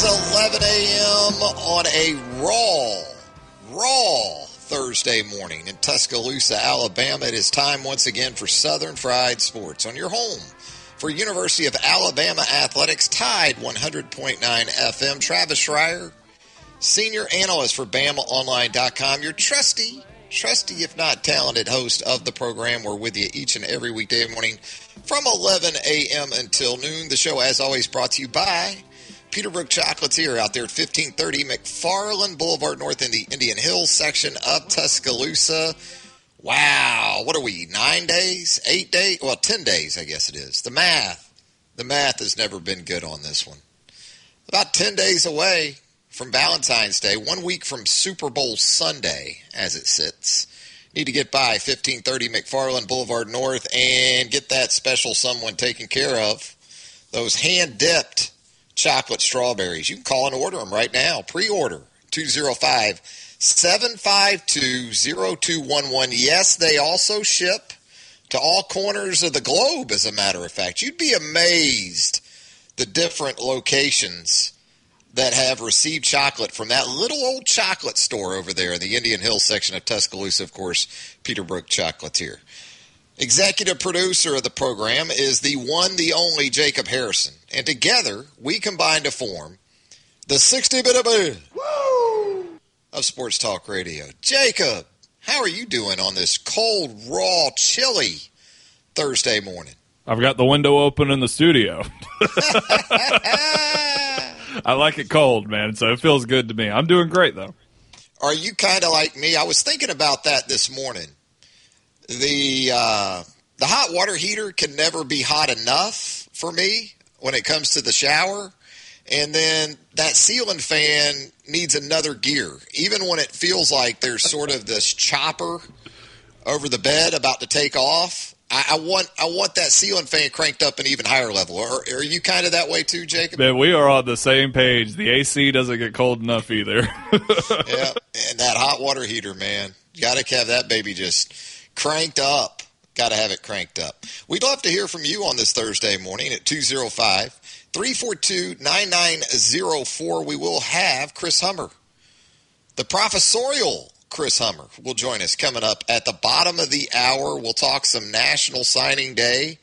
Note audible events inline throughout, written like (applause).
Is 11 a.m. on a raw, raw Thursday morning in Tuscaloosa, Alabama. It is time once again for Southern Fried Sports on your home for University of Alabama Athletics, Tide 100.9 FM. Travis Reier, senior analyst for BamaOnline.com, your trusty, trusty if not talented host of the program. We're with you each and every weekday morning from 11 a.m. until noon. The show, as always, brought to you by Peterbrooke Chocolatier out there at 1530 McFarland Boulevard North in the Indian Hills section of Tuscaloosa. Wow, what are we, nine days, eight days? Well, 10 days, I guess it is. The math, the math has never been good on this one. About 10 days away from Valentine's Day, one week from Super Bowl Sunday as it sits. Need to get by 1530 McFarland Boulevard North and get that special someone taken care of. Those hand dipped chocolate strawberries. You can call and order them right now. Pre order 205 752 0211. Yes, they also ship to all corners of the globe, as a matter of fact. You'd be amazed the different locations that have received chocolate from that little old chocolate store over there in the Indian Hill section of Tuscaloosa, of course, Peterbrooke Chocolatier. Executive producer of the program is the one, the only Jacob Harrison. And together, we combine to form the 60 bit of Sports Talk Radio. Jacob, how are you doing on this cold, raw, chilly Thursday morning? I've got the window open in the studio. (laughs) I like it cold, man, so it feels good to me. I'm doing great, though. Are you kind of like me? I was thinking about that this morning the uh, the hot water heater can never be hot enough for me when it comes to the shower. And then that ceiling fan needs another gear. Even when it feels like there's sort of this chopper over the bed about to take off, I, I want I want that ceiling fan cranked up an even higher level. Are, are you kind of that way too, Jacob? Man, we are on the same page. The AC doesn't get cold enough either. (laughs) yeah, and that hot water heater, man, you got to have that baby just cranked up. Got to have it cranked up. We'd love to hear from you on this Thursday morning at 205 342 9904. We will have Chris Hummer, the professorial Chris Hummer, will join us coming up at the bottom of the hour. We'll talk some National Signing Day.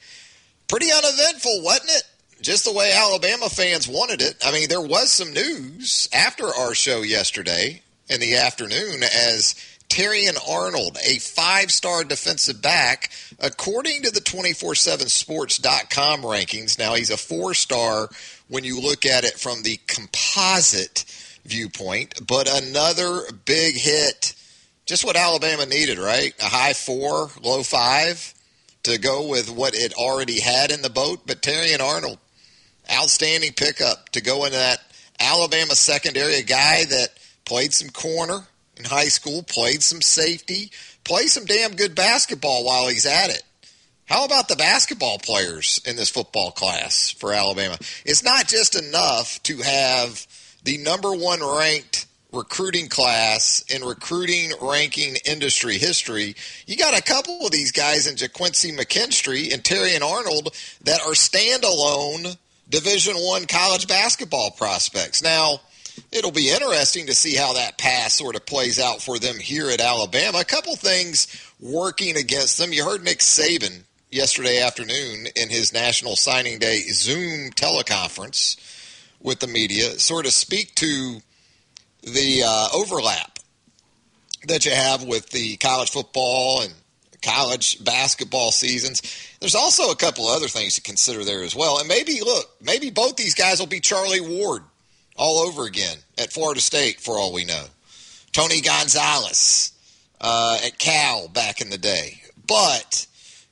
Pretty uneventful, wasn't it? Just the way Alabama fans wanted it. I mean, there was some news after our show yesterday in the afternoon as Terrion Arnold, a five star defensive back, according to the 247sports.com rankings. Now, he's a four star when you look at it from the composite viewpoint, but another big hit. Just what Alabama needed, right? A high four, low five to go with what it already had in the boat. But Terrion Arnold, outstanding pickup to go into that Alabama secondary, a guy that played some corner in high school, played some safety, play some damn good basketball while he's at it. How about the basketball players in this football class for Alabama? It's not just enough to have the number one ranked recruiting class in recruiting ranking industry history. You got a couple of these guys in JaQuincy McKinstry and Terrion Arnold that are standalone Division One college basketball prospects. Now, it'll be interesting to see how that pass sort of plays out for them here at Alabama. A couple things working against them. You heard Nick Saban yesterday afternoon in his National Signing Day Zoom teleconference with the media sort of speak to the uh, overlap that you have with the college football and college basketball seasons. There's also a couple other things to consider there as well. And maybe, look, maybe both these guys will be Charlie Ward all over again at Florida State for all we know. Tony Gonzalez uh, at Cal back in the day. But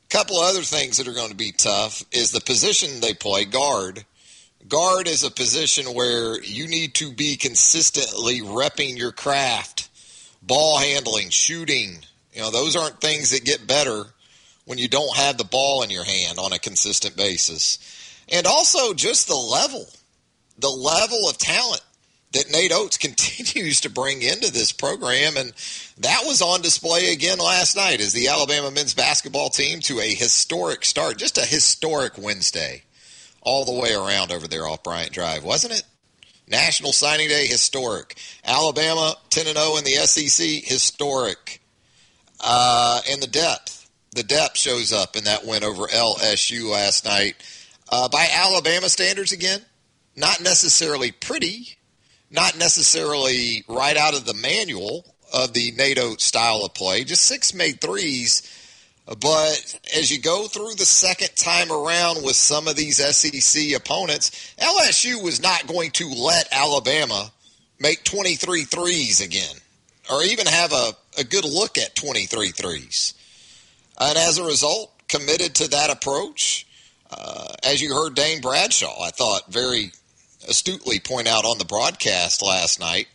a couple other things that are going to be tough is the position they play, guard. Guard is a position where you need to be consistently repping your craft, ball handling, shooting. You know, those aren't things that get better when you don't have the ball in your hand on a consistent basis. And also just the level, the level of talent that Nate Oats (laughs) continues to bring into this program. And that was on display again last night as the Alabama men's basketball team to a historic start, just a historic Wednesday all the way around over there off Bryant Drive, wasn't it? National Signing Day, historic. Alabama 10 0 in the SEC, historic. Uh, and the depth. The depth shows up in that win over LSU last night. Uh, by Alabama standards, again, not necessarily pretty, not necessarily right out of the manual of the NATO style of play, just six made threes. But as you go through the second time around with some of these SEC opponents, LSU was not going to let Alabama make 23 threes again or even have a, a good look at 23 threes. And as a result, committed to that approach. Uh, as you heard Dane Bradshaw, I thought very astutely point out on the broadcast last night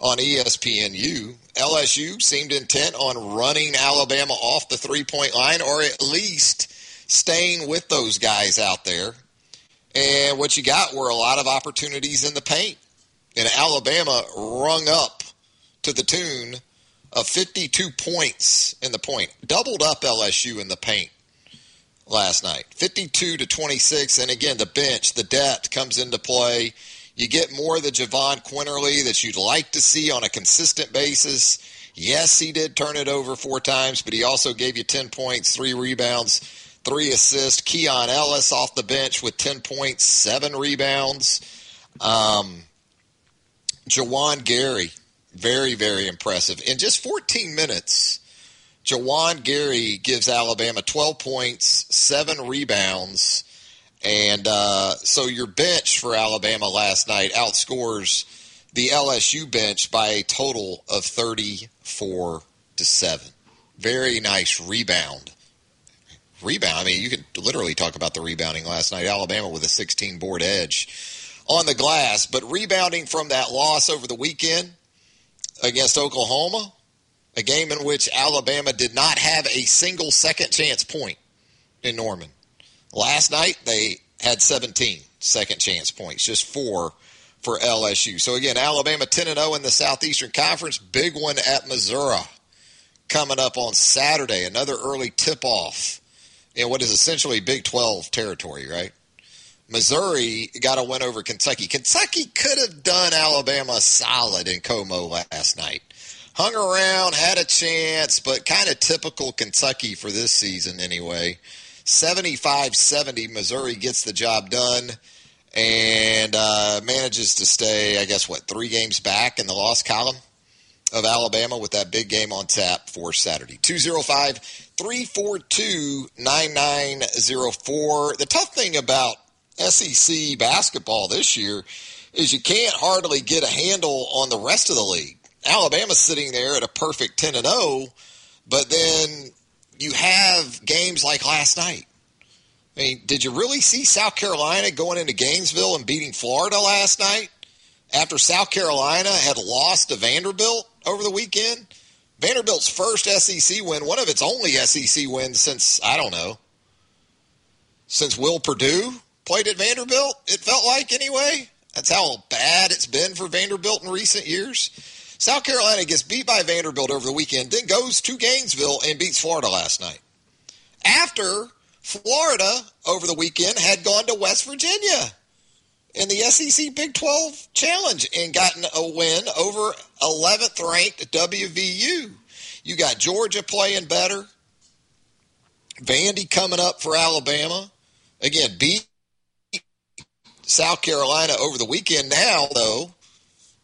on ESPNU, LSU seemed intent on running Alabama off the three point line or at least staying with those guys out there. And what you got were a lot of opportunities in the paint. And Alabama rung up to the tune of 52 points in the point, doubled up LSU in the paint last night. 52 to 26 and again the bench the depth comes into play. You get more of the Jahvon Quinerly that you'd like to see on a consistent basis. Yes he did turn it over four times but he also gave you 10 points three rebounds three assists. Keon Ellis off the bench with 10 points seven rebounds. Um, Juwan Gary very very impressive. In just 14 minutes Juwan Gary gives Alabama 12 points, seven rebounds, and uh, so your bench for Alabama last night outscores the LSU bench by a total of 34 to seven. Very nice rebound. Rebound. I mean, you could literally talk about the rebounding last night. Alabama with a 16 board edge on the glass, but rebounding from that loss over the weekend against Oklahoma a game in which Alabama did not have a single second chance point in Norman. Last night, they had 17 second chance points, just four for LSU. So, again, Alabama 10 0 in the Southeastern Conference. Big one at Missouri coming up on Saturday. Another early tip off in what is essentially Big 12 territory, right? Missouri got a win over Kentucky. Kentucky could have done Alabama solid in Como last night hung around, had a chance, but kind of typical Kentucky for this season anyway. 75 70, Missouri gets the job done and uh, manages to stay, I guess, what, three games back in the loss column of Alabama with that big game on tap for Saturday. 205 342 9904. The tough thing about SEC basketball this year is you can't hardly get a handle on the rest of the league. Alabama's sitting there at a perfect 10 and 0, but then you have games like last night. I mean, did you really see South Carolina going into Gainesville and beating Florida last night after South Carolina had lost to Vanderbilt over the weekend? Vanderbilt's first SEC win, one of its only SEC wins since, I don't know, since Will Perdue played at Vanderbilt, it felt like anyway. That's how bad it's been for Vanderbilt in recent years. South Carolina gets beat by Vanderbilt over the weekend, then goes to Gainesville and beats Florida last night. After Florida over the weekend had gone to West Virginia in the SEC Big 12 Challenge and gotten a win over 11th ranked WVU. You got Georgia playing better. Vandy coming up for Alabama. Again, beat South Carolina over the weekend. Now, though,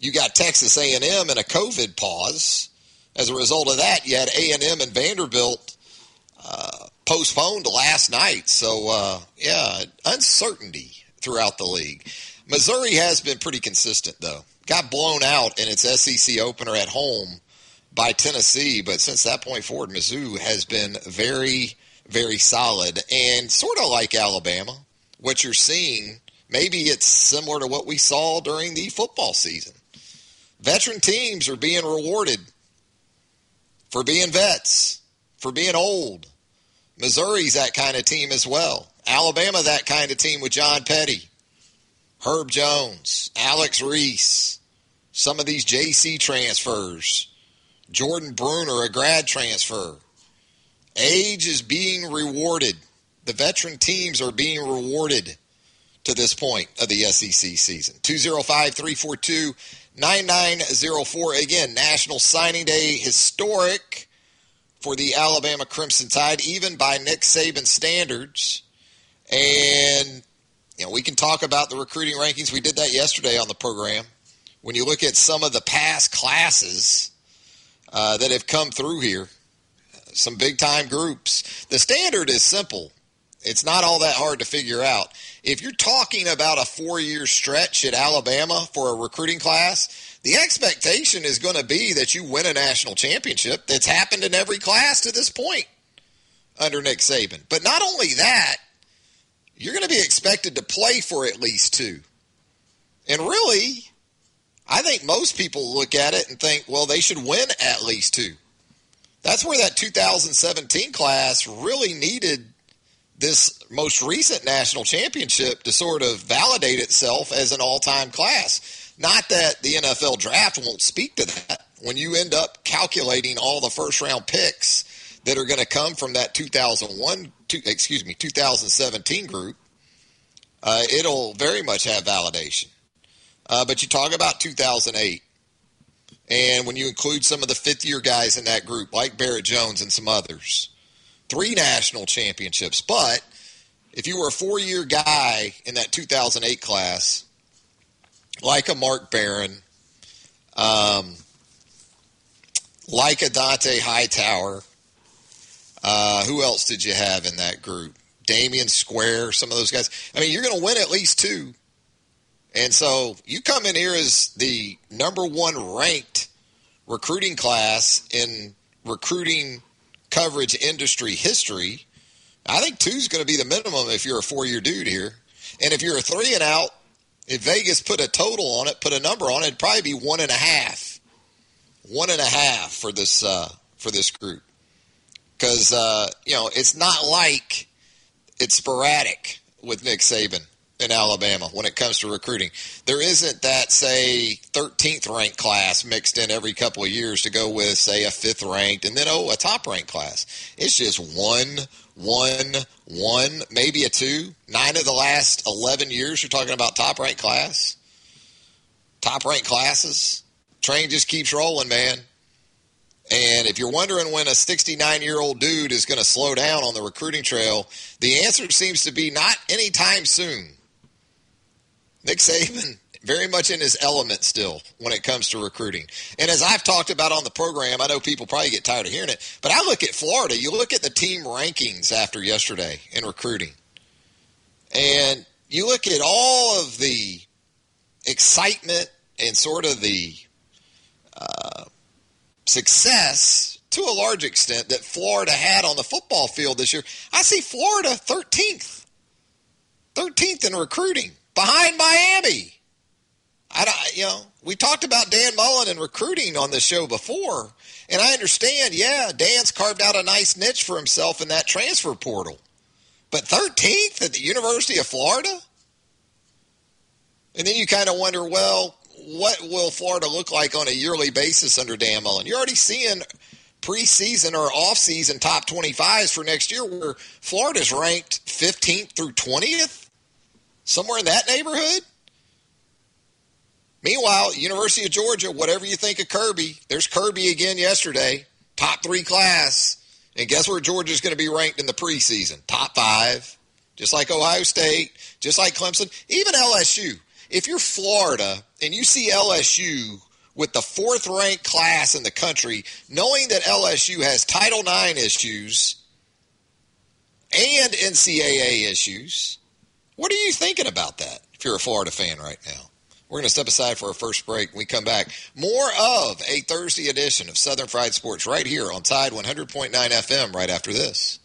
you got Texas A&M in a COVID pause. As a result of that, you had A&M and Vanderbilt uh, postponed last night. So, uh, yeah, uncertainty throughout the league. Missouri has been pretty consistent, though. Got blown out in its SEC opener at home by Tennessee, but since that point forward, Mizzou has been very, very solid and sort of like Alabama. What you're seeing, maybe it's similar to what we saw during the football season. Veteran teams are being rewarded for being vets, for being old. Missouri's that kind of team as well. Alabama, that kind of team with John Petty, Herb Jones, Alex Reese, some of these JC transfers, Jordan Bruner, a grad transfer. Age is being rewarded. The veteran teams are being rewarded to this point of the SEC season. 205 342 9904. Again, National Signing Day, historic for the Alabama Crimson Tide, even by Nick Saban standards. And you know, we can talk about the recruiting rankings. We did that yesterday on the program. When you look at some of the past classes uh, that have come through here, some big time groups, the standard is simple. It's not all that hard to figure out. If you're talking about a four year stretch at Alabama for a recruiting class, the expectation is going to be that you win a national championship. That's happened in every class to this point under Nick Saban. But not only that, you're going to be expected to play for at least two. And really, I think most people look at it and think, well, they should win at least two. That's where that 2017 class really needed this most recent national championship to sort of validate itself as an all time class. Not that the NFL draft won't speak to that. When you end up calculating all the first round picks that are going to come from that 2001, excuse me, 2017 group, uh, it'll very much have validation. Uh, but you talk about 2008, and when you include some of the fifth year guys in that group, like Barrett Jones and some others, three national championships. But if you were a four year guy in that 2008 class, like a Mark Barron, um, like a Dont'a Hightower, uh, who else did you have in that group? Damion Square, some of those guys. I mean, you're going to win at least two. And so you come in here as the number one ranked recruiting class in recruiting coverage industry history. I think two is going to be the minimum if you're a four year dude here. And if you're a three and out, if Vegas put a total on it, put a number on it, it'd probably be one and a half. One and a half for this uh, for this group because uh, you know it's not like it's sporadic with Nick Saban in Alabama when it comes to recruiting. There isn't that say 13th ranked class mixed in every couple of years to go with say a fifth ranked and then oh a top ranked class. It's just one, one, one, maybe a two. Nine of the last 11 years you're talking about top ranked class. Top ranked classes. Train just keeps rolling, man. And if you're wondering when a 69 year old dude is going to slow down on the recruiting trail, the answer seems to be not anytime soon. Nick Saban, very much in his element still when it comes to recruiting. And as I've talked about on the program, I know people probably get tired of hearing it, but I look at Florida. You look at the team rankings after yesterday in recruiting, and you look at all of the excitement and sort of the uh, success to a large extent that Florida had on the football field this year. I see Florida 13th. 13th in recruiting, behind Miami. I don't, you know, we talked about Dan Mullen and recruiting on this show before, and I understand, yeah, Dan's carved out a nice niche for himself in that transfer portal. But 13th at the University of Florida? And then you kind of wonder, well, what will Florida look like on a yearly basis under Dan Mullen? You're already seeing preseason or off-season top 25s for next year where Florida's ranked 15th through 20th, somewhere in that neighborhood. Meanwhile, University of Georgia, whatever you think of Kirby, there's Kirby again yesterday, top three class. And guess where Georgia's going to be ranked in the preseason? Top five. Just like Ohio State, just like Clemson, even LSU. If you're Florida and you see LSU with the fourth ranked class in the country, knowing that LSU has Title IX issues and NCAA issues, what are you thinking about that if you're a Florida fan right now? We're going to step aside for our first break. When we come back, more of a Thursday edition of Southern Fried Sports right here on Tide 100.9 FM right after this.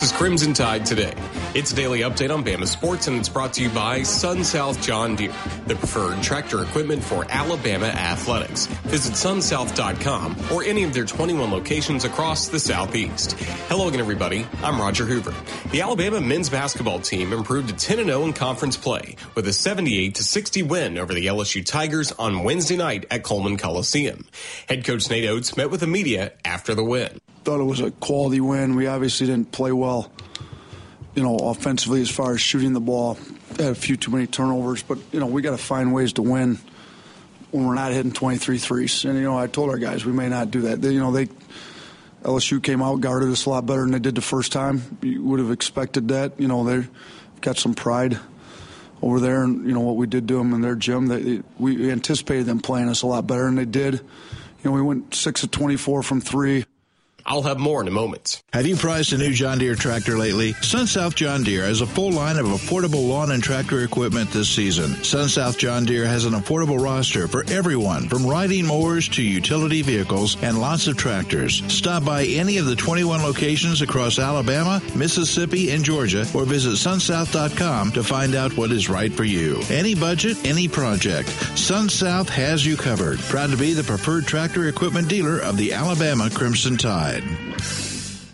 This is Crimson Tide today. It's a daily update on Bama sports, and it's brought to you by Sun South John Deere, the preferred tractor equipment for Alabama athletics. Visit sunsouth.com or any of their 21 locations across the Southeast. Hello again, everybody. I'm Roger Hoover. The Alabama men's basketball team improved to 10 0 in conference play with a 78 60 win over the LSU Tigers on Wednesday night at Coleman Coliseum. Head coach Nate Oats met with the media after the win thought it was a quality win. We obviously didn't play well, you know, offensively as far as shooting the ball. Had a few too many turnovers, but you know we got to find ways to win when we're not hitting 23 threes. And you know, I told our guys we may not do that. They, you know, they LSU came out guarded us a lot better than they did the first time. You would have expected that. You know, they've got some pride over there, and you know what we did to them in their gym. They, we anticipated them playing us a lot better, and they did. You know, we went six of 24 from three. I'll have more in a moment. Have you priced a new John Deere tractor lately? Sun South John Deere has a full line of affordable lawn and tractor equipment this season. Sun South John Deere has an affordable roster for everyone, from riding mowers to utility vehicles and lots of tractors. Stop by any of the 21 locations across Alabama, Mississippi, and Georgia, or visit sunsouth.com to find out what is right for you. Any budget, any project. Sun South has you covered. Proud to be the preferred tractor equipment dealer of the Alabama Crimson Tide.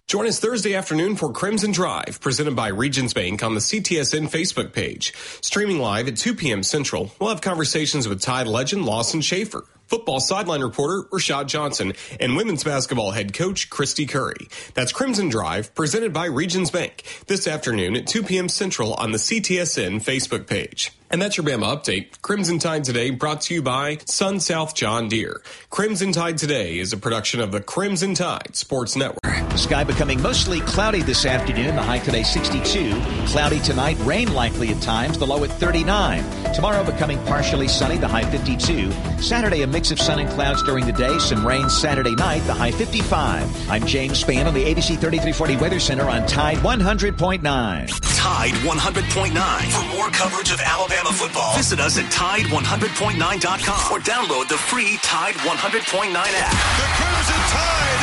Join us Thursday afternoon for Crimson Drive, presented by Regions Bank on the CTSN Facebook page. Streaming live at 2 p.m. Central, we'll have conversations with Tide legend Lawson Schaefer football sideline reporter Rashad Johnson, and women's basketball head coach Kristy Curry. That's Crimson Drive, presented by Regions Bank, this afternoon at 2 p.m. Central on the CTSN Facebook page. And that's your Bama update. Crimson Tide Today brought to you by Sun South John Deere. Crimson Tide Today is a production of the Crimson Tide Sports Network. The sky becoming mostly cloudy this afternoon. The high today 62. Cloudy tonight. Rain likely at times. The low at 39. Tomorrow becoming partially sunny. The high 52. Saturday a mix of sun and clouds during the day. Some rain Saturday night. The high 55. I'm James Spann on the ABC 3340 Weather Center on Tide 100.9. Tide 100.9. For more coverage of Alabama football, visit us at Tide100.9.com or download the free Tide 100.9 app. The Crimson Tide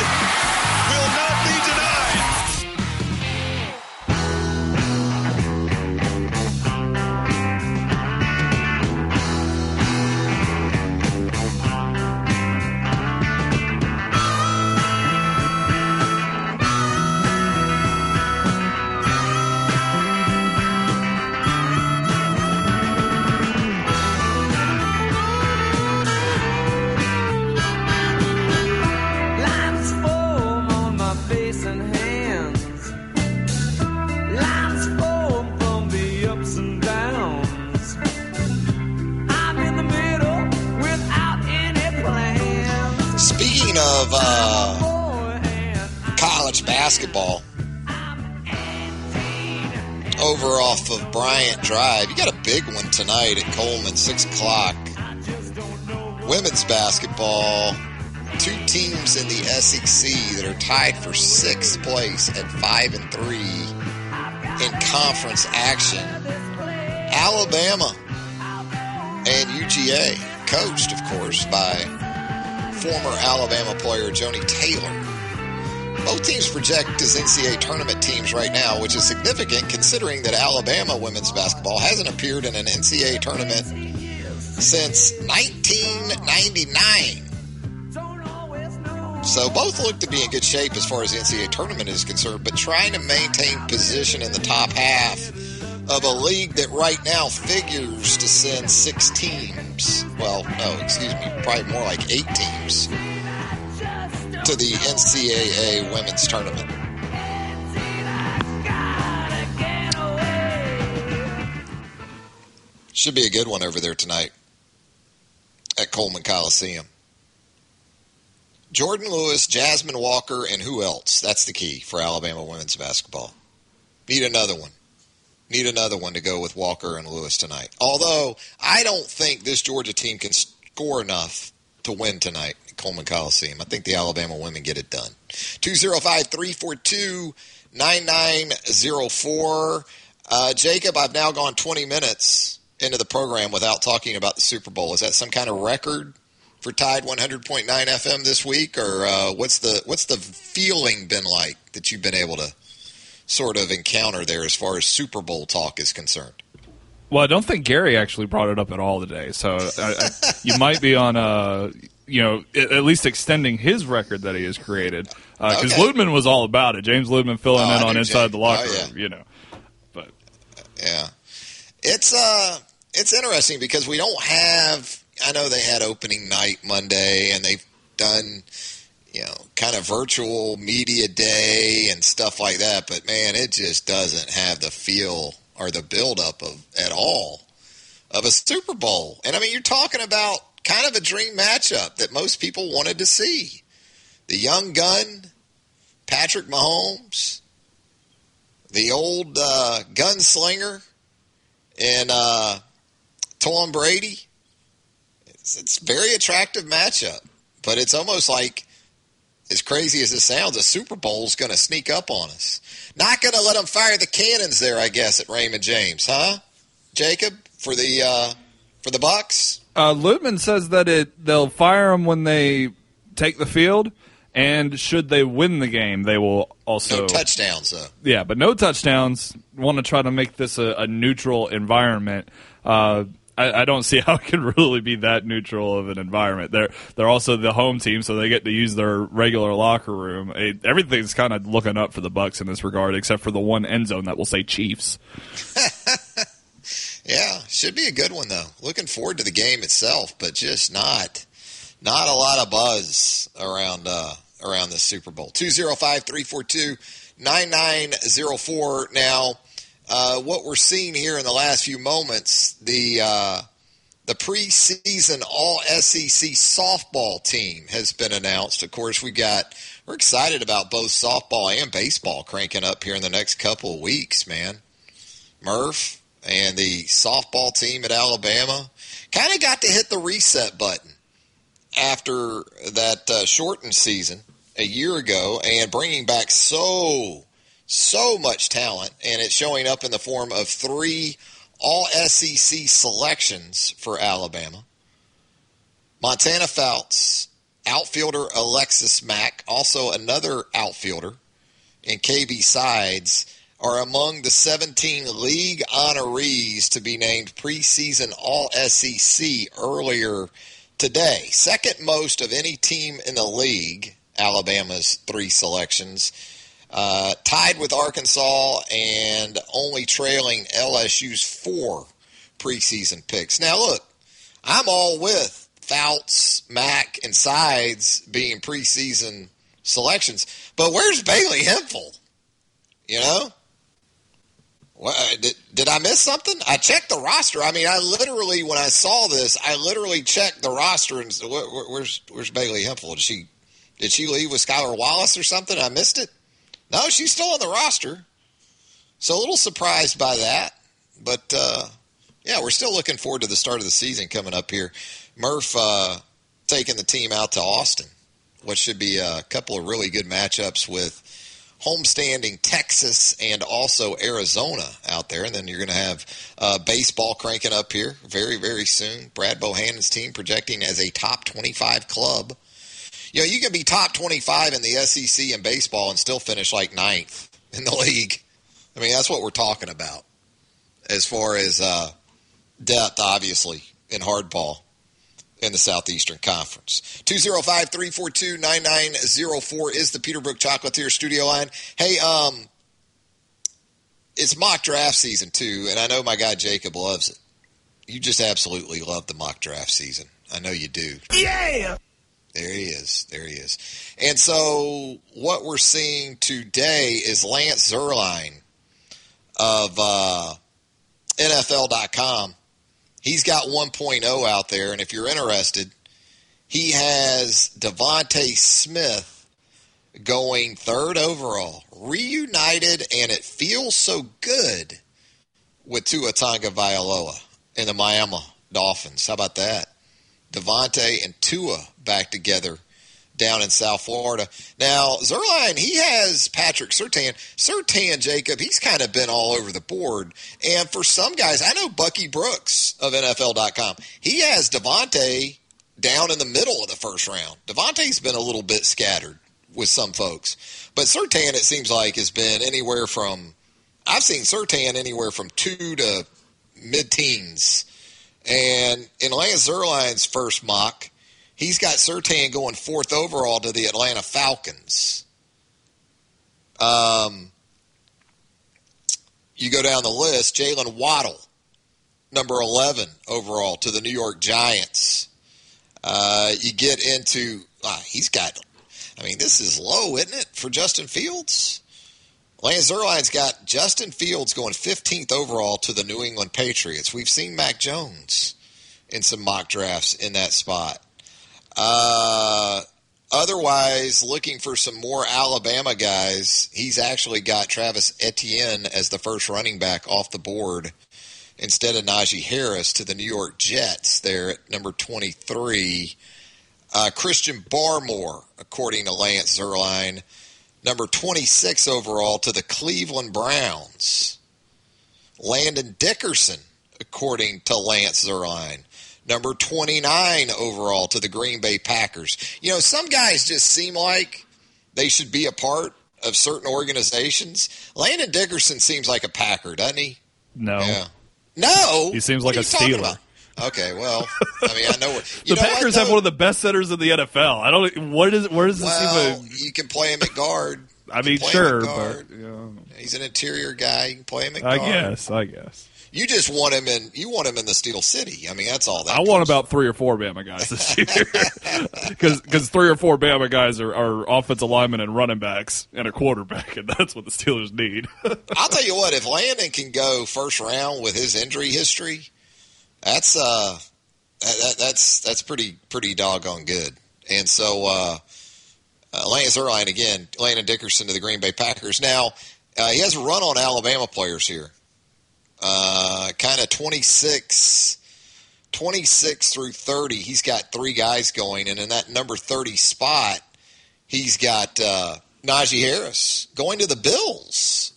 will not be denied. Tonight at Coleman, 6 o'clock. Women's basketball, two teams in the SEC that are tied for sixth place at 5 and 3 in conference action. Alabama and UGA, coached, of course, by former Alabama player Joni Taylor. Teams project as NCAA tournament teams right now, which is significant considering that Alabama women's basketball hasn't appeared in an NCAA tournament since 1999. So both look to be in good shape as far as the NCAA tournament is concerned, but trying to maintain position in the top half of a league that right now figures to send six teams. Well, no, excuse me, probably more like eight teams to the NCAA women's tournament. Should be a good one over there tonight at Coleman Coliseum. Jordan Lewis, Jasmine Walker, and who else? That's the key for Alabama women's basketball. Need another one. Need another one to go with Walker and Lewis tonight. Although I don't think this Georgia team can score enough to win tonight Coleman Coliseum. I think the Alabama women get it done. 205 342 9904. Uh, Jacob, I've now gone 20 minutes into the program without talking about the Super Bowl. Is that some kind of record for Tide 100.9 FM this week, or uh, what's the what's the feeling been like that you've been able to sort of encounter there as far as Super Bowl talk is concerned? Well, I don't think Gary actually brought it up at all today, so I, I, you might be on a you know at least extending his record that he has created because uh, okay. Ludman was all about it. James Ludman filling oh, in on inside James. the locker oh, yeah. room, you know. But yeah, it's uh it's interesting because we don't have I know they had opening night Monday and they've done, you know, kind of virtual media day and stuff like that, but man, it just doesn't have the feel or the buildup of at all of a Super Bowl. And I mean, you're talking about kind of a dream matchup that most people wanted to see. The young gun, Patrick Mahomes, the old uh, gunslinger, and uh, Tom Brady it's, it's very attractive matchup, but it's almost like as crazy as it sounds, a Super Bowl's going to sneak up on us. Not going to let them fire the cannons there, I guess, at Raymond James, huh? Jacob for the uh, for the Bucks. Uh, Lutman says that it they'll fire them when they take the field, and should they win the game, they will also no touchdowns though. Yeah, but no touchdowns. Want to try to make this a, a neutral environment. Uh, I, I, don't see (laughs) how it can really be that neutral of an environment. They're they're also the home team, so they get to use their regular locker room. It, everything's kind of looking up for the Bucks in this regard, except for the one end zone that will say Chiefs. (laughs) yeah, should be a good one though. Looking forward to the game itself, but just not not a lot of buzz around uh, around the Super Bowl. 205 342 9904 now uh, what we're seeing here in the last few moments, the uh, the preseason All SEC softball team has been announced. Of course, we got we're excited about both softball and baseball cranking up here in the next couple of weeks, man. Murph and the softball team at Alabama kind of got to hit the reset button after that uh, shortened season a year ago and bringing back so so much talent, and it's showing up in the form of three all SEC selections for Alabama. Montana Fouts, outfielder Alexis Mack, also another outfielder, and KB Sides are among the 17 league honorees to be named preseason All SEC earlier today. Second most of any team in the league, Alabama's three selections. Uh, tied with Arkansas and only trailing LSU's four preseason picks. Now, look, I'm all with Fouts, Mack, and Sides being preseason selections, but where's Bailey Hemphill? You know? What, uh, did, did I miss something? I checked the roster. I mean, I literally, when I saw this, I literally checked the roster and where, where's where's Bailey Hemphill? Did she did she leave with Skylar Wallace or something? I missed it. No, she's still on the roster. So a little surprised by that. But uh, yeah, we're still looking forward to the start of the season coming up here. Murph uh, taking the team out to Austin, what should be a couple of really good matchups with homestanding Texas and also Arizona out there. And then you're going to have uh, baseball cranking up here very, very soon. Brad Bohannon's team projecting as a top 25 club you know, you can be top 25 in the SEC in baseball and still finish like ninth in the (laughs) league. I mean, that's what we're talking about as far as uh, depth, obviously, in hardball in the Southeastern Conference. 205 342 9904 is the Peterbrooke Chocolatier studio line. Hey, um, it's mock draft season, too, and I know my guy Jacob loves it. You just absolutely love the mock draft season. I know you do. Yeah! There he is. There he is. And so what we're seeing today is Lance Zierlein of uh, NFL.com He's got 1.0 out there, and if you're interested, he has DeVonta Smith going third overall, reunited, and it feels so good with Tua Tonga Tagovailoa and the Miami Dolphins. How about that? DeVonta and Tua back together down in South Florida. Now, Zierlein, he has Patrick Surtain. Surtain, Jacob, he's kind of been all over the board. And for some guys, I know Bucky Brooks of NFL.com, he has DeVonta down in the middle of the first round. DeVonta's been a little bit scattered with some folks. But Surtain, it seems like, has been anywhere from, I've seen Surtain anywhere from two to mid teens. And in Lance Zierlein's first mock, he's got Surtain going fourth overall to the Atlanta Falcons. Um, you go down the list, Jaylen Waddle, number 11 overall to the New York Giants. Uh, you get into, uh, he's got, I mean, this is low, isn't it, for Justin Fields? Lance Zierlein's got Justin Fields going 15th overall to the New England Patriots. We've seen Mac Jones in some mock drafts in that spot. Uh, otherwise, looking for some more Alabama guys, he's actually got Travis Etienne as the first running back off the board instead of Najee Harris to the New York Jets there at number 23. Uh, Christian Barmore, according to Lance Zierlein, number 26 overall to the Cleveland Browns. Landon Dickerson, according to Lance Zierlein, number 29 overall to the Green Bay Packers. You know, some guys just seem like they should be a part of certain organizations. Landon Dickerson seems like a Packer, doesn't he? No. Yeah. No. He seems What like a Steeler. Okay, well, I mean, I know what (laughs) the know what, Packers have one of the best centers in the NFL. I don't. What is? Where does this Well, even? you can play him at guard. I mean, sure, but you know, He's an interior guy. You can play him at guard. I guess. I guess. You just want him in. You want him in the Steel City. I mean, that's all. That I want about three or four Bama guys this year (laughs) because three or four Bama guys are, are offensive linemen and running backs and a quarterback, and (laughs) that's what the Steelers need. (laughs) I'll tell you what. If Landon can go first round with his injury history, that's uh, that, that, that's that's pretty pretty doggone good. And so, uh, uh, Lance Zierlein again, Landon Dickerson to the Green Bay Packers. Now uh, he has a run on Alabama players here. Uh, kind of 26, 26 through 30. He's got three guys going, and in that number 30 spot, he's got uh, Najee Harris going to the Bills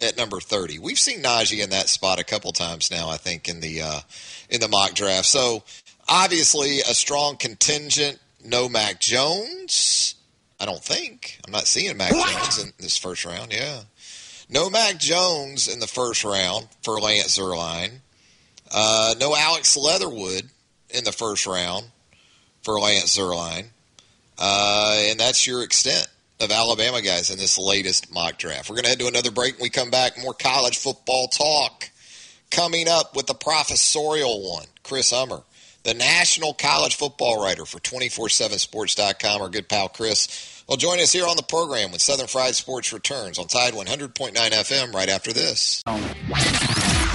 at number 30. We've seen Najee in that spot a couple times now, I think, in the uh, in the mock draft. So obviously a strong contingent. No Mac Jones. I don't think. I'm not seeing Mac Jones in this first round. Yeah. No Mac Jones in the first round for Lance Zierlein. Uh, no Alex Leatherwood in the first round for Lance Zierlein. Uh, and that's your extent of Alabama guys in this latest mock draft. We're going to head to another break. When we come back, more college football talk coming up with the professorial one, Chris Hummer, the national college football writer for 247sports.com, our good pal Chris. Will join us here on the program when Southern Fried Sports returns on Tide 100.9 FM right after this.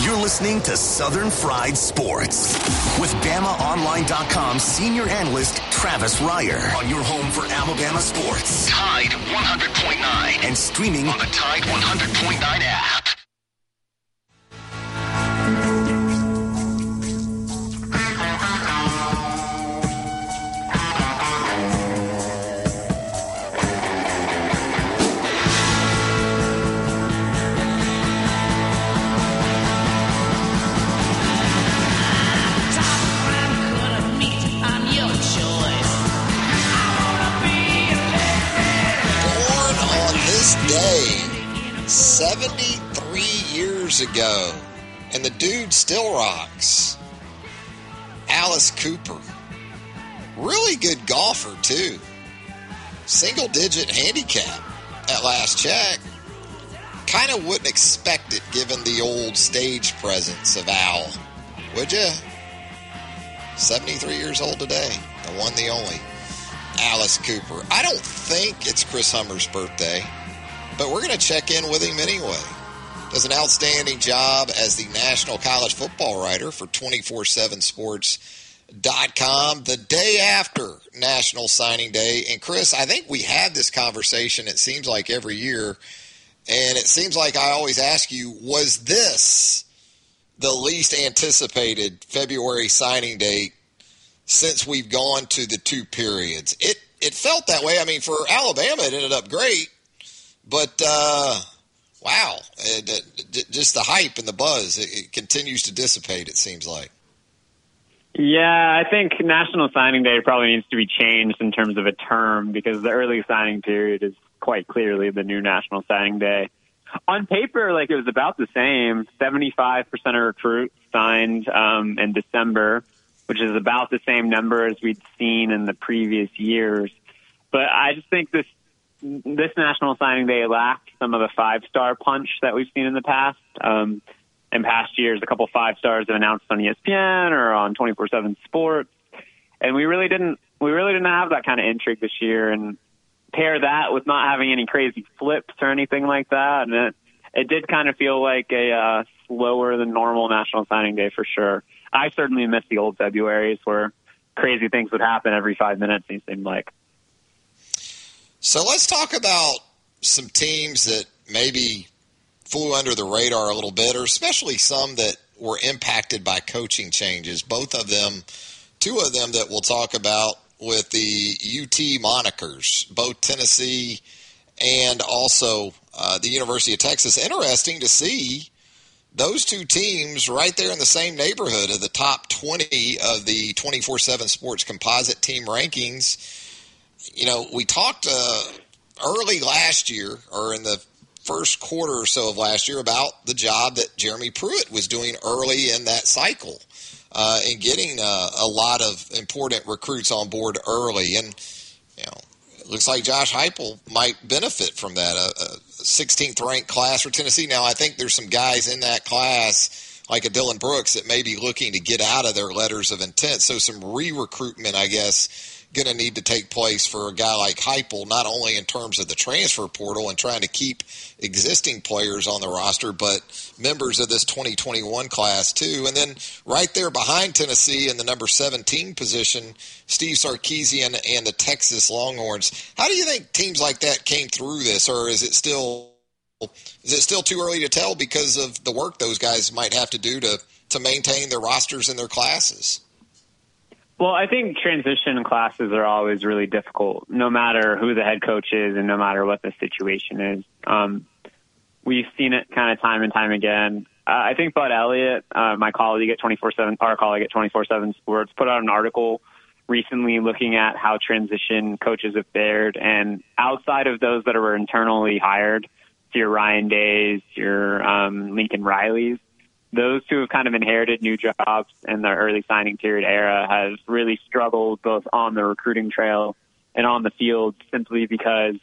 You're listening to Southern Fried Sports with BamaOnline.com senior analyst Travis Reier on your home for Alabama sports. Tide 100.9 and streaming on the Tide 100.9 app. 73 years ago, and the dude still rocks. Alice Cooper. Really good golfer, too. Single digit handicap at last check. Kind of wouldn't expect it given the old stage presence of Al, would you? 73 years old today. The one, the only. Alice Cooper. I don't think it's Chris Hummer's birthday, but we're going to check in with him anyway. does an outstanding job as the national college football writer for 24 7 Sports.com the day after National Signing Day. And Chris, I think we had this conversation, it seems like every year. And it seems like I always ask you, was this the least anticipated February signing date since we've gone to the two periods? It it felt that way. I mean, for Alabama, it ended up great, but uh, wow, it, just the hype and the buzz it continues to dissipate. It seems like. Yeah, I think National Signing Day probably needs to be changed in terms of a term because the early signing period is quite clearly the new National Signing Day. On paper, like it was about the same. Seventy-five percent of recruits signed um, in December, which is about the same number as we'd seen in the previous years. But I just think this this National Signing Day lacked some of the five-star punch that we've seen in the past. Um, in past years, a couple five stars have announced on ESPN or on 24/7 Sports, and we really didn't we really didn't have that kind of intrigue this year. And pair that with not having any crazy flips or anything like that, and it it did kind of feel like a uh, slower than normal National Signing Day for sure. I certainly miss the old Februarys where crazy things would happen every five minutes. It seemed like. So let's talk about some teams that maybe flew under the radar a little bit, or especially some that were impacted by coaching changes. Both of them, two of them that we'll talk about with the UT monikers, both Tennessee and also uh, the University of Texas. Interesting to see those two teams right there in the same neighborhood of the top 20 of the 24 7 sports composite team rankings. You know, we talked uh, early last year or in the first quarter or so of last year about the job that Jeremy Pruitt was doing early in that cycle uh, and getting uh, a lot of important recruits on board early. And, you know, it looks like Josh Heupel might benefit from that. A, a 16th ranked class for Tennessee. Now, I think there's some guys in that class like a Dillon Brooks that may be looking to get out of their letters of intent. So some re-recruitment, I guess, going to need to take place for a guy like Heupel, not only in terms of the transfer portal and trying to keep existing players on the roster, but members of this 2021 class too. And then right there behind Tennessee in the number 17 position, Steve Sarkisian and the Texas Longhorns. How do you think teams like that came through this, or is it still is it still too early to tell because of the work those guys might have to do to to maintain their rosters and their classes? Well, I think transition classes are always really difficult, no matter who the head coach is and no matter what the situation is. Um, we've seen it kind of time and time again. Uh, I think Bud Elliott, uh, my colleague at 24/7, our colleague at 24/7 Sports, put out an article recently looking at how transition coaches have fared, and outside of those that were internally hired, your Ryan Days, your um, Lincoln Rileys, those who have kind of inherited new jobs in the early signing period era have really struggled both on the recruiting trail and on the field simply because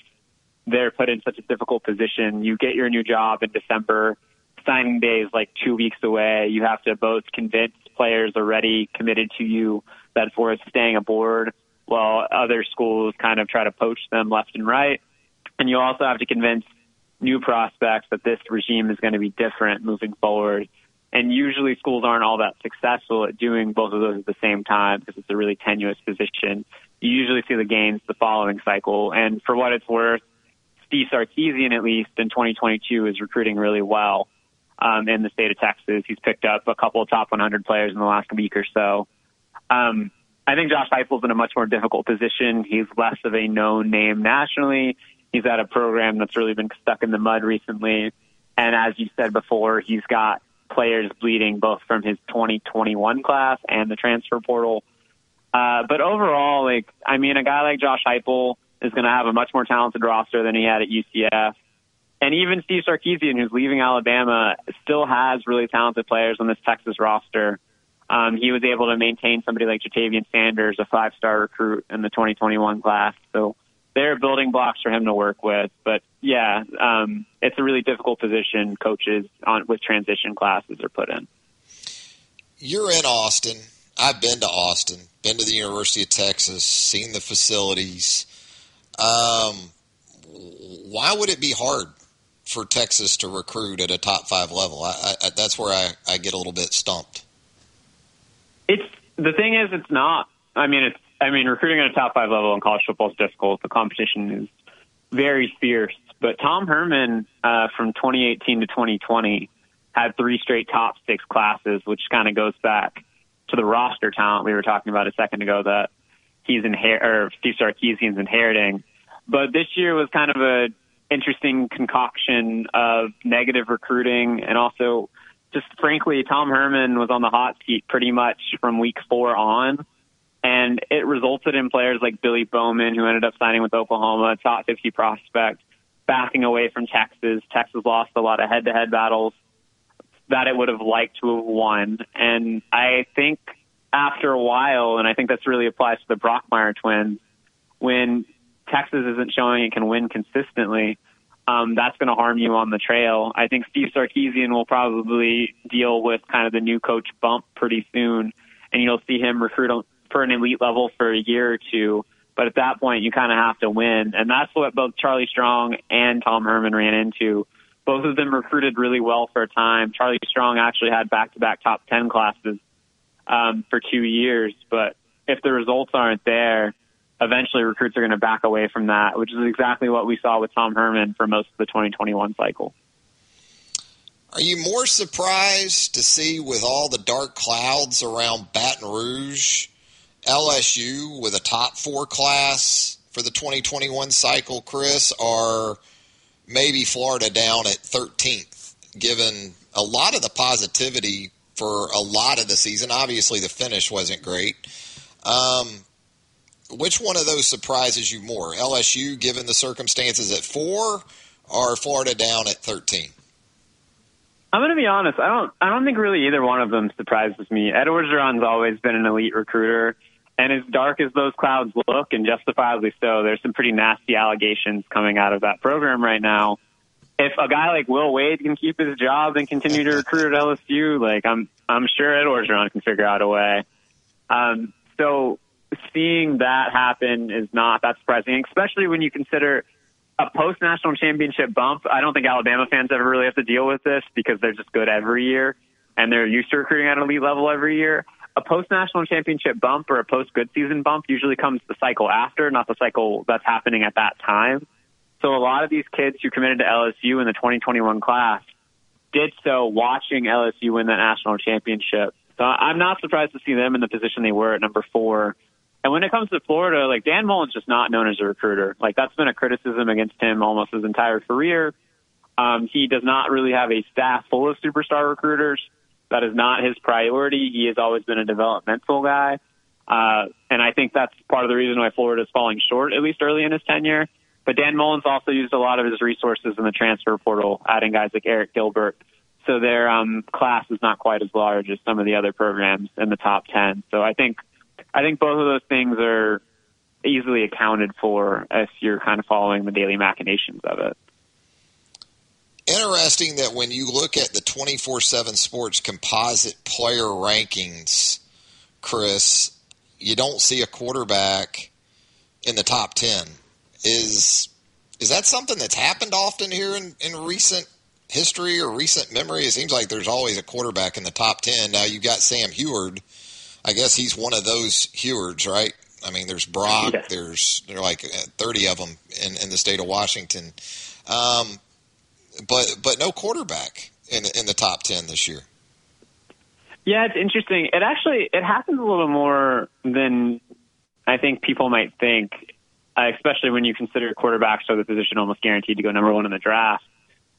they're put in such a difficult position. You get your new job in December, signing day is like two weeks away. You have to both convince players already committed to you that it's worth staying aboard while other schools kind of try to poach them left and right. And you also have to convince new prospects that this regime is going to be different moving forward and usually schools aren't all that successful at doing both of those at the same time because it's a really tenuous position. You usually see the gains the following cycle. And for what it's worth, Steve Sarkisian, at least in 2022, is recruiting really well um, in the state of Texas. He's picked up a couple of top 100 players in the last week or so. Um, I think Josh Heupel's in a much more difficult position. He's less of a known name nationally. He's at a program that's really been stuck in the mud recently. And as you said before, he's got players bleeding both from his 2021 class and the transfer portal. Uh, but overall, like, I mean, a guy like Josh Heupel is going to have a much more talented roster than he had at UCF. And even Steve Sarkisian, who's leaving Alabama, still has really talented players on this Texas roster. Um, he was able to maintain somebody like Ja'Tavion Sanders, a five-star recruit in the 2021 class. So there are building blocks for him to work with. But yeah, um, it's a really difficult position coaches on with transition classes are put in. You're in Austin. I've been to Austin, been to the University of Texas, seen the facilities. Um, why would it be hard for Texas to recruit at a top five level. I, I, that's where I, I get a little bit stumped. It's the thing is, it's not. I mean, it's. I mean, recruiting at a top five level in college football is difficult. The competition is very fierce. But Tom Herman uh, from 2018 to 2020 had three straight top six classes, which kind of goes back to the roster talent we were talking about a second ago that he's inher- or Steve Sarkisian's inheriting. But this year was kind of a interesting concoction of negative recruiting and also just frankly, Tom Herman was on the hot seat pretty much from week four on. And it resulted in players like Billy Bowman, who ended up signing with Oklahoma, top 50 prospect, backing away from Texas. Texas lost a lot of head to head battles that it would have liked to have won. And I think after a while, and I think this really applies to the Brockermeyer twins, when Texas isn't showing it can win consistently, um, that's going to harm you on the trail. I think Steve Sarkisian will probably deal with kind of the new coach bump pretty soon, and you'll see him recruit for an elite level for a year or two. But at that point, you kind of have to win, and that's what both Charlie Strong and Tom Herman ran into. Both of them recruited really well for a time. Charlie Strong actually had back-to-back top ten classes um, for two years, but if the results aren't there, eventually recruits are going to back away from that, which is exactly what we saw with Tom Herman for most of the 2021 cycle. Are you more surprised to see with all the dark clouds around Baton Rouge, LSU with a top four class for the 2021 cycle, Chris, or maybe Florida down at 13th, given a lot of the positivity for a lot of the season? Obviously, the finish wasn't great. Um, which one of those surprises you more? LSU, given the circumstances at four, or Florida down at thirteen? I'm going to be honest. I don't. I don't think really either one of them surprises me. Ed Orgeron's always been an elite recruiter, and as dark as those clouds look, and justifiably so, there's some pretty nasty allegations coming out of that program right now. If a guy like Will Wade can keep his job and continue to recruit at LSU, like I'm, I'm sure Ed Orgeron can figure out a way. Um, so seeing that happen is not that surprising, especially when you consider a post national championship bump. I don't think Alabama fans ever really have to deal with this because they're just good every year and they're used to recruiting at an elite level every year. A post national championship bump or a post good season bump usually comes the cycle after, not the cycle that's happening at that time. So a lot of these kids who committed to LSU in the 2021 class did so watching LSU win the national championship. So I'm not surprised to see them in the position they were at number four and when it comes to Florida, like Dan Mullen's just not known as a recruiter. Like that's been a criticism against him almost his entire career. Um, he does not really have a staff full of superstar recruiters. That is not his priority. He has always been a developmental guy. Uh, and I think that's part of the reason why Florida is falling short, at least early in his tenure. But Dan Mullen's also used a lot of his resources in the transfer portal, adding guys like Arik Gilbert. So their um, class is not quite as large as some of the other programs in the top 10. So I think I think both of those things are easily accounted for if you're kind of following the daily machinations of it. Interesting that when you look at the 24 7 sports composite player rankings, Chris, you don't see a quarterback in the top 10. Is is that something that's happened often here in, in recent history or recent memory? It seems like there's always a quarterback in the top 10. Now you've got Sam Huard I guess he's one of those Huards, right? I mean, there's Brock. Yeah. There's there are like uh, 30 of them in, in the state of Washington, um, but but no quarterback in in the top 10 this year. Yeah, it's interesting. It actually it happens a little more than I think people might think, uh, especially when you consider quarterbacks are the position almost guaranteed to go number one in the draft.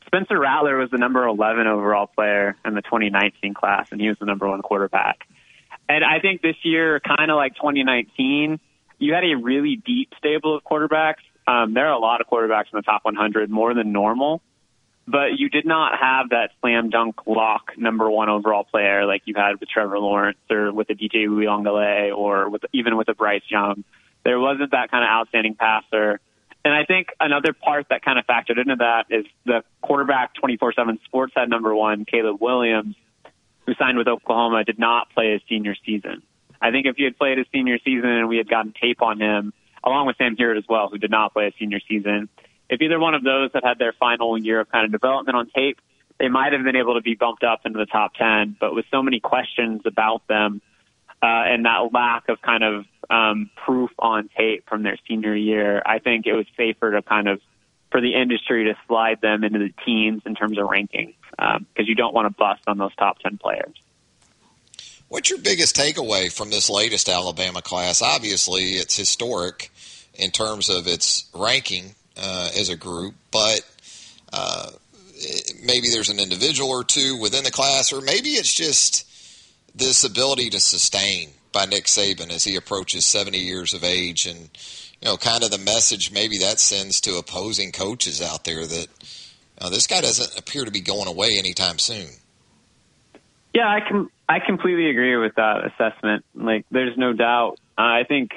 Spencer Rattler was the number 11 overall player in the 2019 class, and he was the number one quarterback. And I think this year, kind of like 2019, you had a really deep stable of quarterbacks. Um, there are a lot of quarterbacks in the top 100, more than normal. But you did not have that slam dunk lock number one overall player like you had with Trevor Lawrence or with a DJ Uiagalelei or with even with a Bryce Young. There wasn't that kind of outstanding passer. And I think another part that kind of factored into that is the quarterback 24-7 sports had number one, Caleb Williams, who signed with Oklahoma, did not play his senior season. I think if he had played his senior season and we had gotten tape on him, along with Sam Huard as well, who did not play his senior season, if either one of those had had their final year of kind of development on tape, they might have been able to be bumped up into the top 10. But with so many questions about them uh, and that lack of kind of um, proof on tape from their senior year, I think it was safer to kind of for the industry to slide them into the teens in terms of ranking because um, you don't want to bust on those top 10 players. What's your biggest takeaway from this latest Alabama class? Obviously, it's historic in terms of its ranking uh, as a group, but uh, maybe there's an individual or two within the class, or maybe it's just this ability to sustain by Nick Saban as he approaches 70 years of age and you know, kind of the message maybe that sends to opposing coaches out there that uh, this guy doesn't appear to be going away anytime soon. Yeah, I can. I completely agree with that assessment. Like, there's no doubt. I think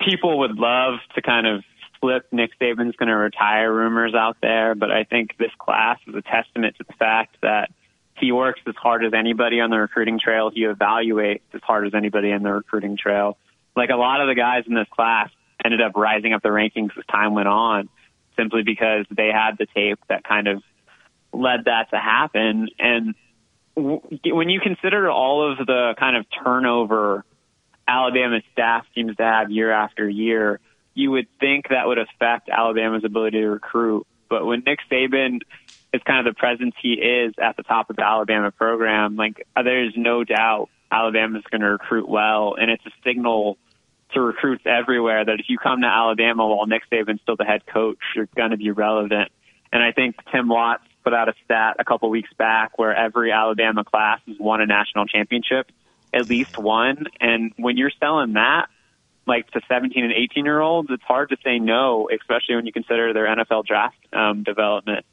people would love to kind of flip Nick Saban's going to retire rumors out there, but I think this class is a testament to the fact that he works as hard as anybody on the recruiting trail. He evaluates as hard as anybody on the recruiting trail. Like a lot of the guys in this class ended up rising up the rankings as time went on simply because they had the tape that kind of led that to happen. And when you consider all of the kind of turnover Alabama staff seems to have year after year, you would think that would affect Alabama's ability to recruit. But when Nick Saban is kind of the presence he is at the top of the Alabama program, like there's no doubt Alabama's going to recruit well, and it's a signal to recruits everywhere that if you come to Alabama while Nick Saban's still the head coach, you're going to be relevant. And I think Tim Watts put out a stat a couple weeks back where every Alabama class has won a national championship, at least one. And when you're selling that, like to 17 and 18 year olds, it's hard to say no, especially when you consider their NFL draft um, development.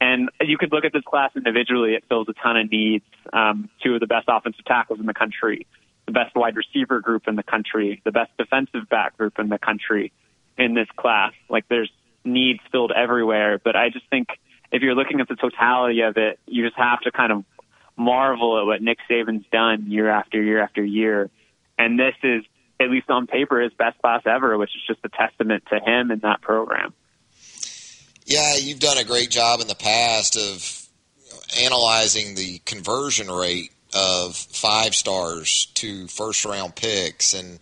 And you could look at this class individually; it fills a ton of needs. Um, two of the best offensive tackles in the country, the best wide receiver group in the country, the best defensive back group in the country in this class. Like there's needs filled everywhere, but I just think if you're looking at the totality of it, you just have to kind of marvel at what Nick Saban's done year after year after year. And this is, at least on paper, his best class ever, which is just a testament to him and that program. Yeah, you've done a great job in the past of analyzing the conversion rate of five stars to first round picks and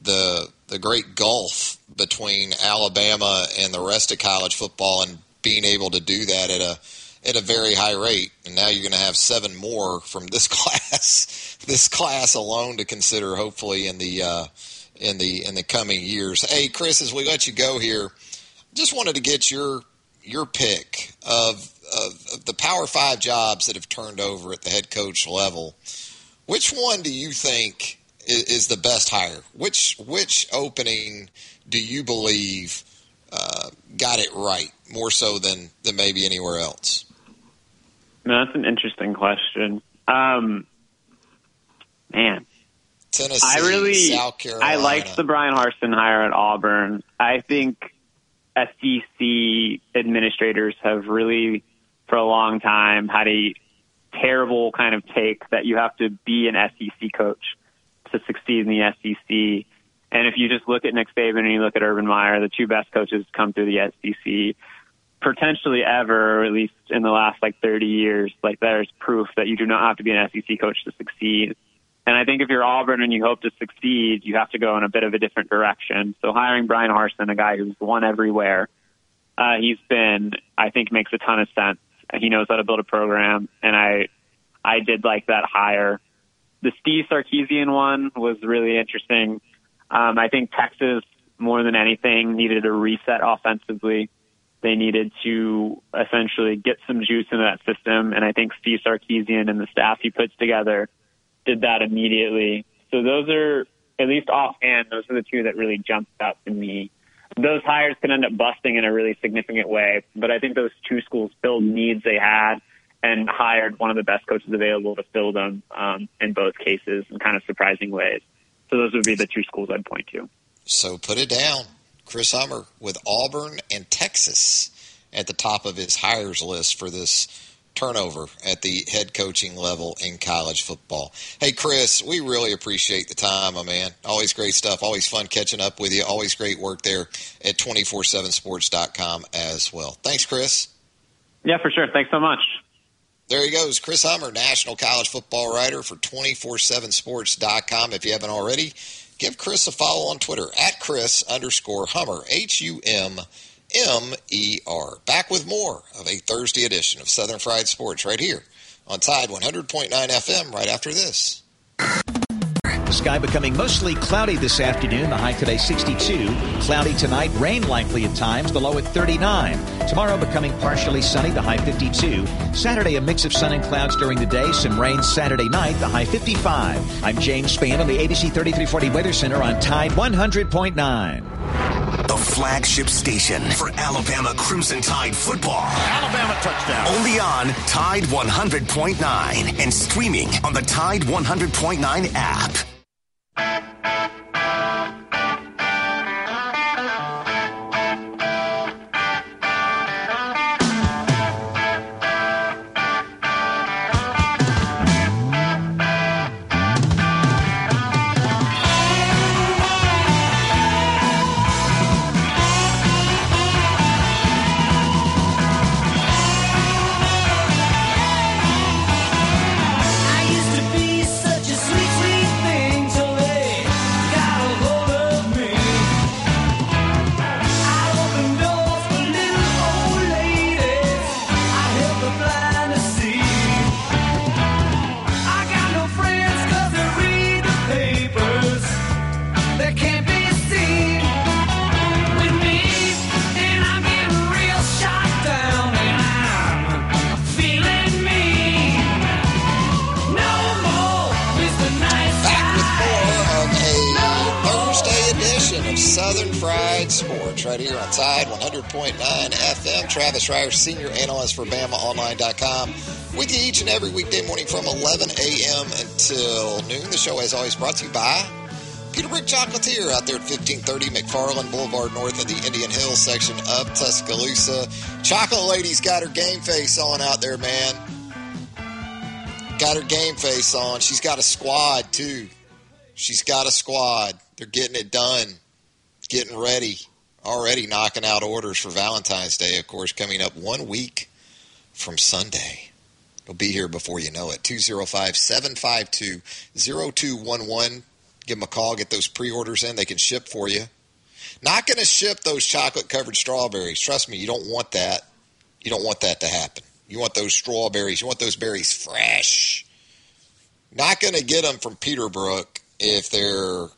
the the great gulf between Alabama and the rest of college football and being able to do that at a at a very high rate. And now you're going to have seven more from this (laughs) class, this class alone to consider. Hopefully in the uh, in the in the coming years. Hey, Chris, as we let you go here, just wanted to get your your pick of of, the Power Five jobs that have turned over at the head coach level, which one do you think is, is the best hire? Which which opening do you believe uh, got it right more so than than maybe anywhere else? No, that's an interesting question. Um, man, Tennessee, I really, South Carolina. I liked the Bryan Harsin hire at Auburn. I think SEC administrators have really for a long time had a terrible kind of take that you have to be an SEC coach to succeed in the SEC. And if you just look at Nick Saban and you look at Urban Meyer, the two best coaches come through the SEC potentially ever, or at least in the last like 30 years. Like there's proof that you do not have to be an SEC coach to succeed. And I think if you're Auburn and you hope to succeed, you have to go in a bit of a different direction. So hiring Bryan Harsin, a guy who's won everywhere, uh, he's been, I think, makes a ton of sense. He knows how to build a program, and I I did like that hire. The Steve Sarkisian one was really interesting. Um, I think Texas, more than anything, needed a reset offensively. They needed to essentially get some juice into that system, and I think Steve Sarkisian and the staff he puts together did that immediately. So those are, at least offhand, those are the two that really jumped out to me those hires can end up busting in a really significant way. But I think those two schools filled needs they had and hired one of the best coaches available to fill them um, in both cases in kind of surprising ways. So those would be the two schools I'd point to. So put it down. Chris Hummer with Auburn and Texas at the top of his hires list for this turnover at the head coaching level in college football. Hey, Chris, we really appreciate the time, my man. Always great stuff. Always fun catching up with you. Always great work there at 247sports.com as well. Thanks, Chris. Yeah, for sure. Thanks so much. There he goes, Chris Hummer, national college football writer for 247sports.com. If you haven't already, give Chris a follow on Twitter at Chris underscore Hummer, H U M M E R. Back with more of a Thursday edition of Southern Fried Sports right here on Tide 100.9 FM right after this. The sky becoming mostly cloudy this afternoon. The high today 62. Cloudy tonight. Rain likely at times. The low at 39. Tomorrow becoming partially sunny. The high 52. Saturday a mix of sun and clouds during the day. Some rain Saturday night. The high 55. I'm James Spann on the ABC 3340 Weather Center on Tide 100.9. The flagship station for Alabama Crimson Tide football. Alabama touchdown. Only on Tide 100.9 and streaming on the Tide 100.9 app. I Travis Reier, senior analyst for BamaOnline.com, with you each and every weekday morning from 11 a.m. until noon. The show, as always, brought to you by Peterbrooke Chocolatier out there at 1530 McFarland Boulevard, north of the Indian Hill section of Tuscaloosa. Chocolate Lady's got her game face on out there, man. Got her game face on. She's got a squad, too. She's got a squad. They're getting it done, getting ready, already knocking out orders for Valentine's Day, of course, coming up one week from Sunday. It'll be here before you know it. 205 752 0211. Give them a call, get those pre orders in. They can ship for you. Not going to ship those chocolate covered strawberries. Trust me, you don't want that. You don't want that to happen. You want those strawberries. You want those berries fresh. Not going to get them from Peterbrooke if they're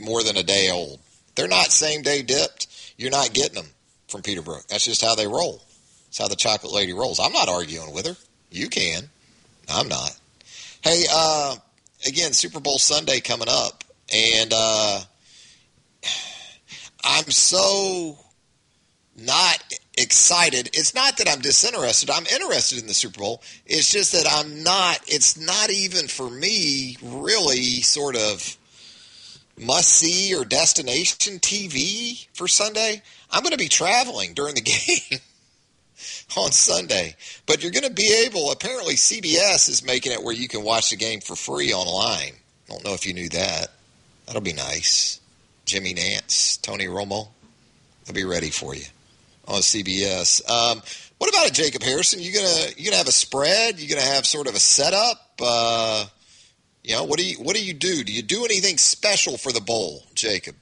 more than a day old. They're not same day dipped. You're not getting them from Peterbrooke. That's just how they roll. That's how the chocolate lady rolls. I'm not arguing with her. You can. I'm not. Hey, uh, again, Super Bowl Sunday coming up, and uh, (sighs) I'm so not excited. It's not that I'm disinterested. I'm interested in the Super Bowl. It's just that I'm not. It's not even for me really sort of must see or destination TV for Sunday. I'm going to be traveling during the (laughs) game on Sunday, but you're going to be able. Apparently, CBS is making it where you can watch the game for free online. Don't know if you knew that. That'll be nice. Jimmy Nantz, Tony Romo, they'll be ready for you on CBS. Um, what about it, Jacob Harrison? You gonna you gonna have a spread? You gonna have sort of a setup? Uh, you know, what do you what do you do? Do you do anything special for the bowl, Jacob?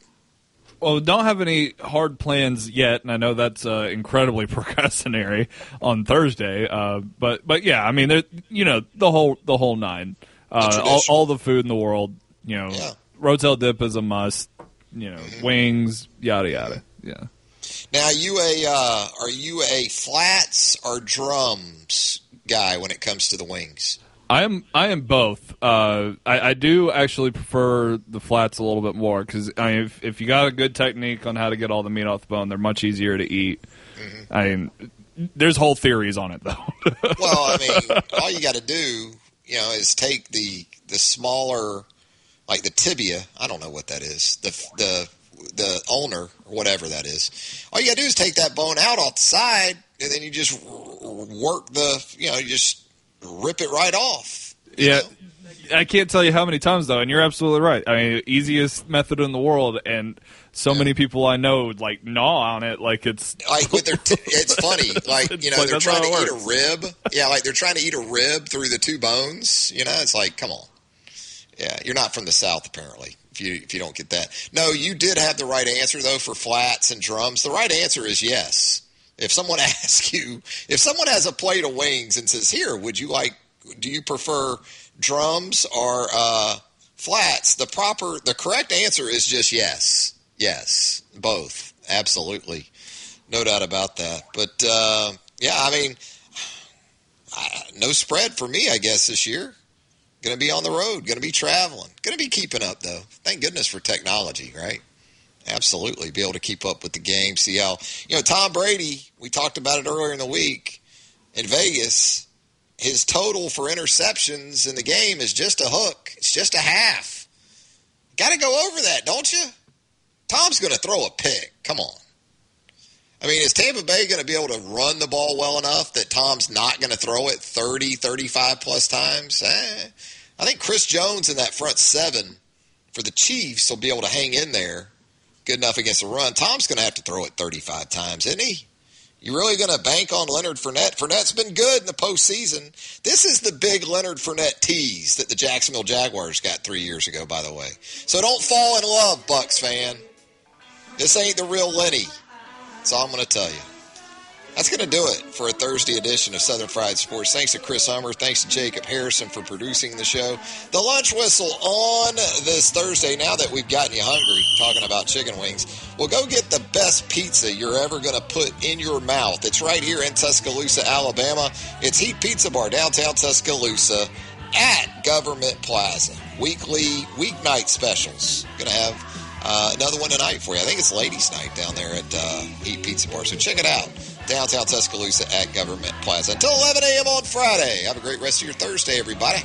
Well, don't have any hard plans yet, and I know that's uh, incredibly (laughs) procrastinatory on Thursday. Uh, but but yeah, I mean, there, you know, the whole the whole nine, uh, all, all the food in the world. You know, Yeah. Rotel dip is a must. You know, wings, yada yada. Yeah. Now, are you a uh, are you a flats or drums guy when it comes to the wings? I am. I am both. Uh, I, I do actually prefer the flats a little bit more because I mean, if, if you got a good technique on how to get all the meat off the bone, they're much easier to eat. I mean, there's whole theories on it though. (laughs) Well, I mean, all you got to do, you know, is take the the smaller, like the tibia. I don't know what that is. The the the ulnar or whatever that is. All you got to do is take that bone out off the side, and then you just work the you know you just rip it right off. Yeah. I can't tell you how many times though, and you're absolutely right. I mean, easiest method in the world, and so many people I know like gnaw on it like it's like with their. T- it's funny, (laughs) like you know, like, they're trying to it eat a rib. Yeah, like they're trying to eat a rib through the two bones. You know, it's like, come on. Yeah, you're not from the south apparently. If you if you don't get that, no, you did have the right answer though for flats and drums. The right answer is yes. If someone (laughs) asks you, if someone has a plate of wings and says, "Here, would you like? Do you prefer drums or uh, flats?" The proper, the correct answer is just yes, yes, both, absolutely, no doubt about that. But uh, yeah, I mean, I, no spread for me, I guess this year. Going to be on the road, going to be traveling, going to be keeping up though. Thank goodness for technology, right? Absolutely, be able to keep up with the game. See how you know Tom Brady. We talked about it earlier in the week in Vegas. His total for interceptions in the game is just a hook. It's just a half. Got to go over that, don't you? Tom's going to throw a pick. Come on. I mean, is Tampa Bay going to be able to run the ball well enough that Tom's not going to throw it 30, 35 plus times? Eh. I think Chris Jones in that front seven for the Chiefs will be able to hang in there good enough against the run. Tom's going to have to throw it 35 times, isn't he? You really going to bank on Leonard Fournette? Fournette's been good in the postseason. This is the big Leonard Fournette tease that the Jacksonville Jaguars got three years ago, by the way. So don't fall in love, Bucks fan. This ain't the real Lenny. That's all I'm going to tell you. That's going to do it for a Thursday edition of Southern Fried Sports. Thanks to Chris Hummer. Thanks to Jacob Harrison for producing the show. The lunch whistle on this Thursday, now that we've gotten you hungry talking about chicken wings, we'll go get the best pizza you're ever going to put in your mouth. It's right here in Tuscaloosa, Alabama. It's Heat Pizza Bar, downtown Tuscaloosa at Government Plaza. Weekly, weeknight specials. Going to have uh, another one tonight for you. I think it's ladies' night down there at uh, Heat Pizza Bar. So check it out. Downtown Tuscaloosa at Government Plaza. Until 11 a.m. on Friday. Have a great rest of your Thursday, everybody.